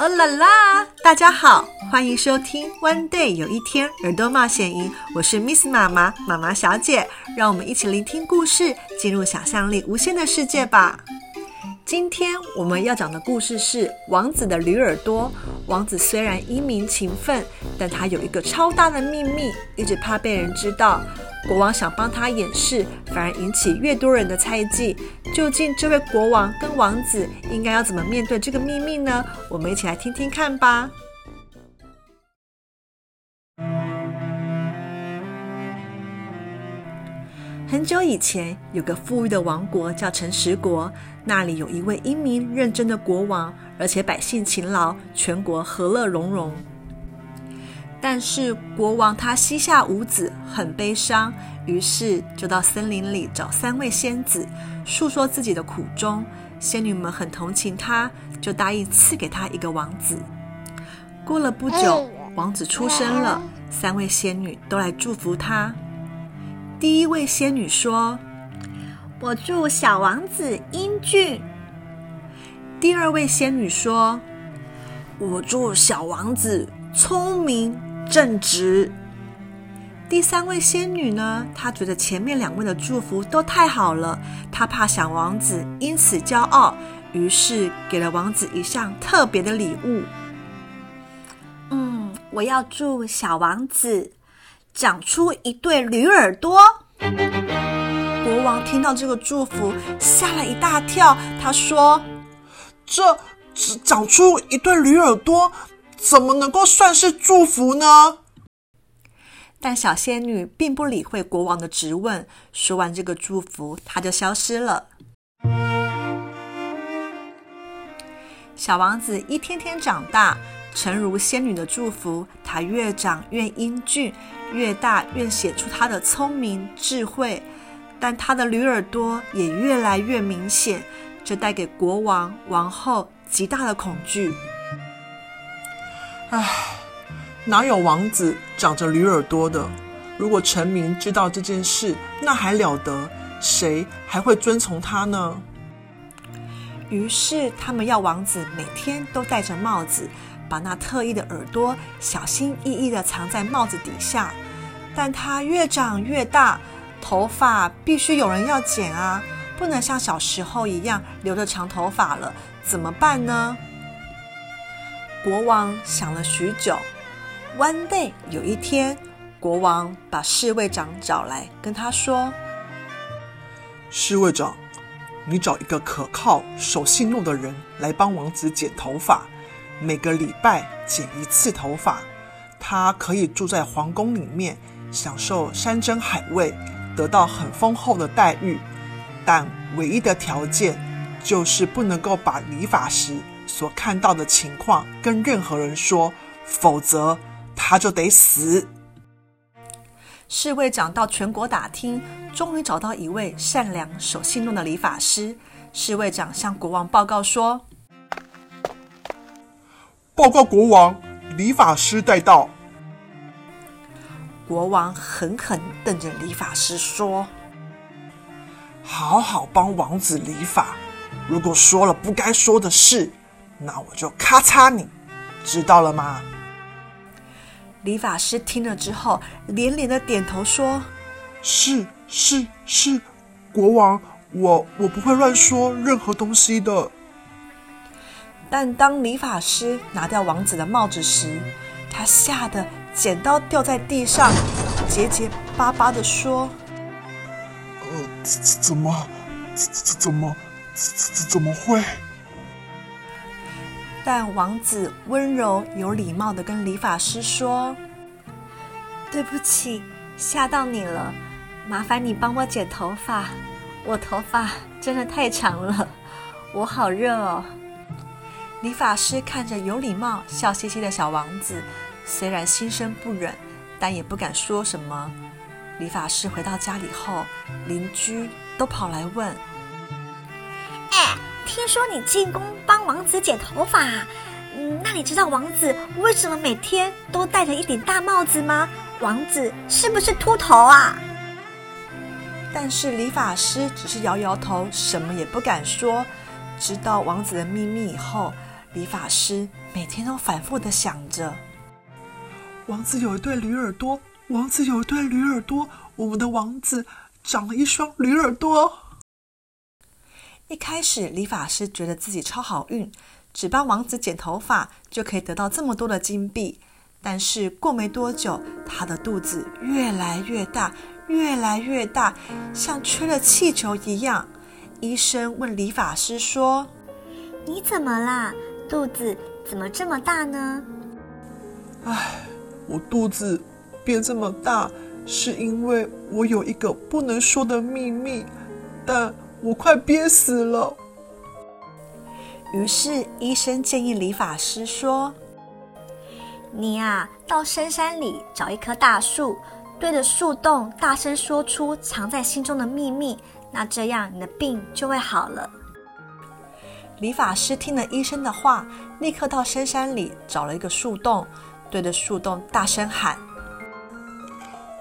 哦啦啦！大家好，欢迎收听《One Day 有一天耳朵冒险营》，我是 Miss 妈妈，妈妈小姐，让我们一起聆听故事，进入想象力无限的世界吧。今天我们要讲的故事是王子的驴耳朵。王子虽然英明勤奋，但他有一个超大的秘密，一直怕被人知道。国王想帮他掩饰，反而引起越多人的猜忌。究竟这位国王跟王子应该要怎么面对这个秘密呢？我们一起来听听看吧。很久以前，有个富裕的王国叫诚实国，那里有一位英明认真的国王，而且百姓勤劳，全国和乐融融。但是国王他膝下无子，很悲伤，于是就到森林里找三位仙子，诉说自己的苦衷。仙女们很同情他，就答应赐给他一个王子。过了不久，王子出生了，三位仙女都来祝福他。第一位仙女说：“我祝小王子英俊。”第二位仙女说：“我祝小王子聪明。”正直。第三位仙女呢？她觉得前面两位的祝福都太好了，她怕小王子因此骄傲，于是给了王子一项特别的礼物。嗯，我要祝小王子长出一对驴耳朵。国王听到这个祝福，吓了一大跳。他说：“这只长出一对驴耳朵。”怎么能够算是祝福呢？但小仙女并不理会国王的质问，说完这个祝福，她就消失了。小王子一天天长大，诚如仙女的祝福，他越长越英俊，越大越显出他的聪明智慧。但他的驴耳朵也越来越明显，这带给国王、王后极大的恐惧。唉，哪有王子长着驴耳朵的？如果臣民知道这件事，那还了得？谁还会遵从他呢？于是他们要王子每天都戴着帽子，把那特异的耳朵小心翼翼地藏在帽子底下。但他越长越大，头发必须有人要剪啊，不能像小时候一样留着长头发了，怎么办呢？国王想了许久。One day，有一天，国王把侍卫长找来，跟他说：“侍卫长，你找一个可靠、守信用的人来帮王子剪头发，每个礼拜剪一次头发。他可以住在皇宫里面，享受山珍海味，得到很丰厚的待遇。但唯一的条件就是不能够把理发师。”所看到的情况跟任何人说，否则他就得死。侍卫长到全国打听，终于找到一位善良、守信用的理发师。侍卫长向国王报告说：“报告国王，理发师带到。”国王狠狠瞪着理发师说：“好好帮王子理发，如果说了不该说的事。”那我就咔嚓你，知道了吗？理发师听了之后，连连的点头说：“是是是，国王，我我不会乱说任何东西的。”但当理发师拿掉王子的帽子时，他吓得剪刀掉在地上，结结巴巴的说：“呃，怎么，怎怎么，怎怎么会？”但王子温柔有礼貌地跟理发师说：“对不起，吓到你了，麻烦你帮我剪头发，我头发真的太长了，我好热哦。”理发师看着有礼貌、笑嘻嘻的小王子，虽然心生不忍，但也不敢说什么。理发师回到家里后，邻居都跑来问。听说你进宫帮王子剪头发，嗯，那你知道王子为什么每天都戴着一顶大帽子吗？王子是不是秃头啊？但是理发师只是摇摇头，什么也不敢说。知道王子的秘密以后，理发师每天都反复的想着：王子有一对驴耳朵，王子有一对驴耳朵，我们的王子长了一双驴耳朵。一开始，理发师觉得自己超好运，只帮王子剪头发就可以得到这么多的金币。但是过没多久，他的肚子越来越大，越来越大，像吹了气球一样。医生问理发师说：“你怎么啦？肚子怎么这么大呢？”“唉，我肚子变这么大，是因为我有一个不能说的秘密，但我快憋死了。”于是医生建议理发师说。你呀，到深山里找一棵大树，对着树洞大声说出藏在心中的秘密，那这样你的病就会好了。理发师听了医生的话，立刻到深山里找了一个树洞，对着树洞大声喊：“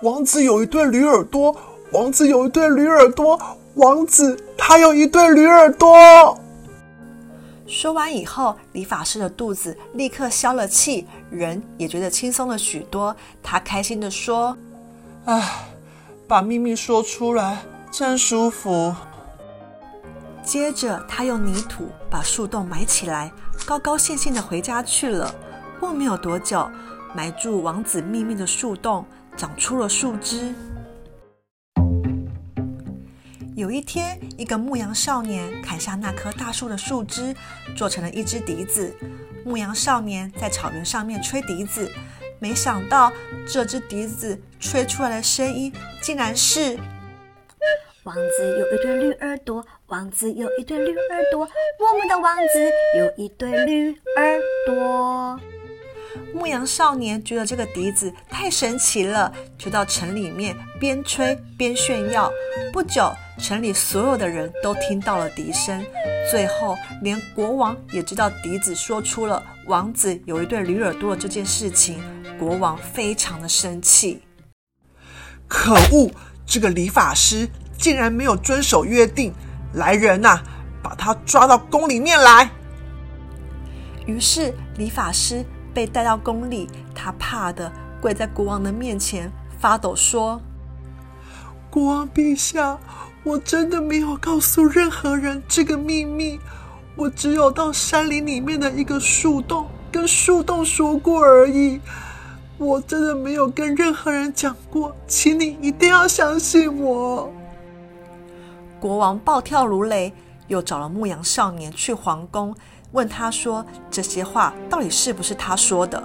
王子有一对驴耳朵，王子有一对驴耳朵，王子他有一对驴耳朵。”说完以后，理发师的肚子立刻消了气，人也觉得轻松了许多。他开心地说：“唉，把秘密说出来真舒服。”接着，他用泥土把树洞埋起来，高高兴兴地回家去了。过没有多久，埋住王子秘密的树洞长出了树枝。有一天，一个牧羊少年砍下那棵大树的树枝，做成了一支笛子。牧羊少年在草原上面吹笛子，没想到这支笛子吹出来的声音竟然是：王子有一对绿耳朵，王子有一对绿耳朵，我们的王子有一对绿耳朵。牧羊少年觉得这个笛子太神奇了，就到城里面边吹边炫耀。不久，城里所有的人都听到了笛声，最后连国王也知道笛子说出了王子有一对驴耳朵的这件事情。国王非常的生气，可恶！这个理发师竟然没有遵守约定！来人呐，把他抓到宫里面来！于是理发师。被带到宫里，他怕的跪在国王的面前发抖，说：“国王陛下，我真的没有告诉任何人这个秘密，我只有到山林里面的一个树洞跟树洞说过而已，我真的没有跟任何人讲过，请你一定要相信我。”国王暴跳如雷，又找了牧羊少年去皇宫。问他说：“这些话到底是不是他说的？”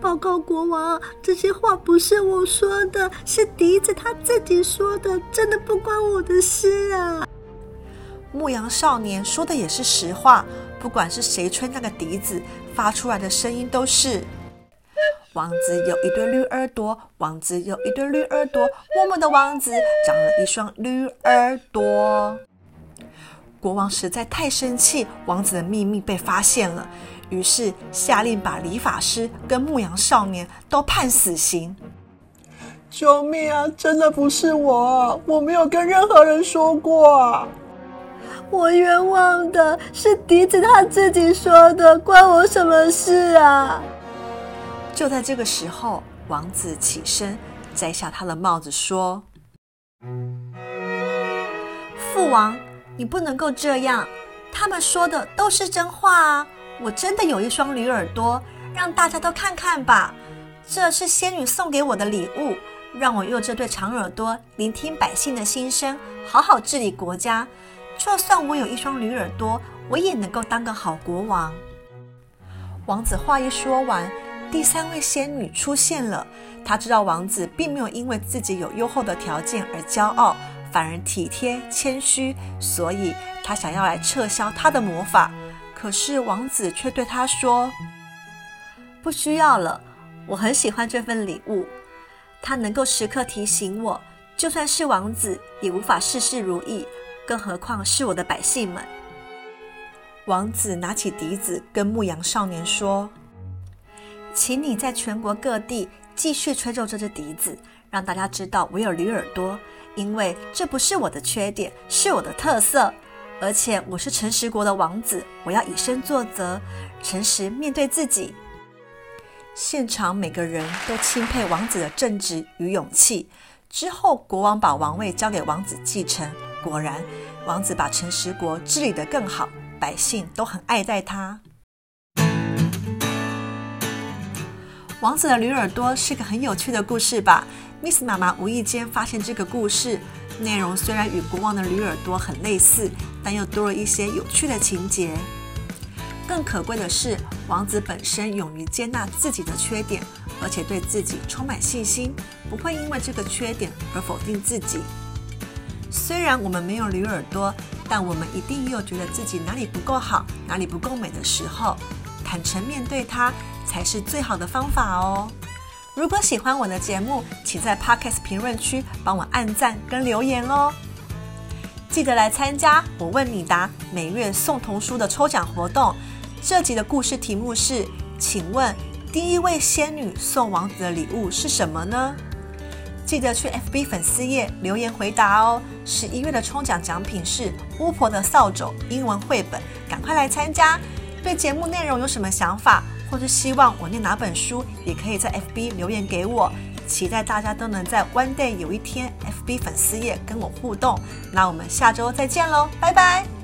报告国王，这些话不是我说的，是笛子他自己说的，真的不关我的事啊！牧羊少年说的也是实话，不管是谁吹那个笛子，发出来的声音都是：“王子有一对绿耳朵，王子有一对绿耳朵，我们的王子长了一双绿耳朵。”国王实在太生气，王子的秘密被发现了，于是下令把理发师跟牧羊少年都判死刑。救命啊！真的不是我，我没有跟任何人说过。我冤枉的，是笛子他自己说的，关我什么事啊？就在这个时候，王子起身摘下他的帽子，说：“父王。”你不能够这样，他们说的都是真话啊！我真的有一双驴耳朵，让大家都看看吧。这是仙女送给我的礼物，让我用这对长耳朵聆听百姓的心声，好好治理国家。就算我有一双驴耳朵，我也能够当个好国王。王子话一说完，第三位仙女出现了。她知道王子并没有因为自己有优厚的条件而骄傲。反而体贴谦虚，所以她想要来撤销他的魔法。可是王子却对他说：“不需要了，我很喜欢这份礼物，它能够时刻提醒我，就算是王子也无法事事如意，更何况是我的百姓们。”王子拿起笛子，跟牧羊少年说：“请你在全国各地继续吹奏这支笛子，让大家知道我有驴耳朵。”因为这不是我的缺点，是我的特色。而且我是诚实国的王子，我要以身作则，诚实面对自己。现场每个人都钦佩王子的正直与勇气。之后，国王把王位交给王子继承。果然，王子把诚实国治理得更好，百姓都很爱戴他。王子的驴耳朵是个很有趣的故事吧？Miss 妈妈无意间发现这个故事内容虽然与国王的驴耳朵很类似，但又多了一些有趣的情节。更可贵的是，王子本身勇于接纳自己的缺点，而且对自己充满信心，不会因为这个缺点而否定自己。虽然我们没有驴耳朵，但我们一定也有觉得自己哪里不够好、哪里不够美的时候，坦诚面对它才是最好的方法哦。如果喜欢我的节目，请在 Podcast 评论区帮我按赞跟留言哦。记得来参加我问你答每月送童书的抽奖活动。这集的故事题目是：请问第一位仙女送王子的礼物是什么呢？记得去 FB 粉丝页留言回答哦。十一月的抽奖奖品是巫婆的扫帚英文绘本，赶快来参加！对节目内容有什么想法，或是希望我念哪本书，也可以在 FB 留言给我。期待大家都能在 One Day 有一天 FB 粉丝页跟我互动。那我们下周再见喽，拜拜！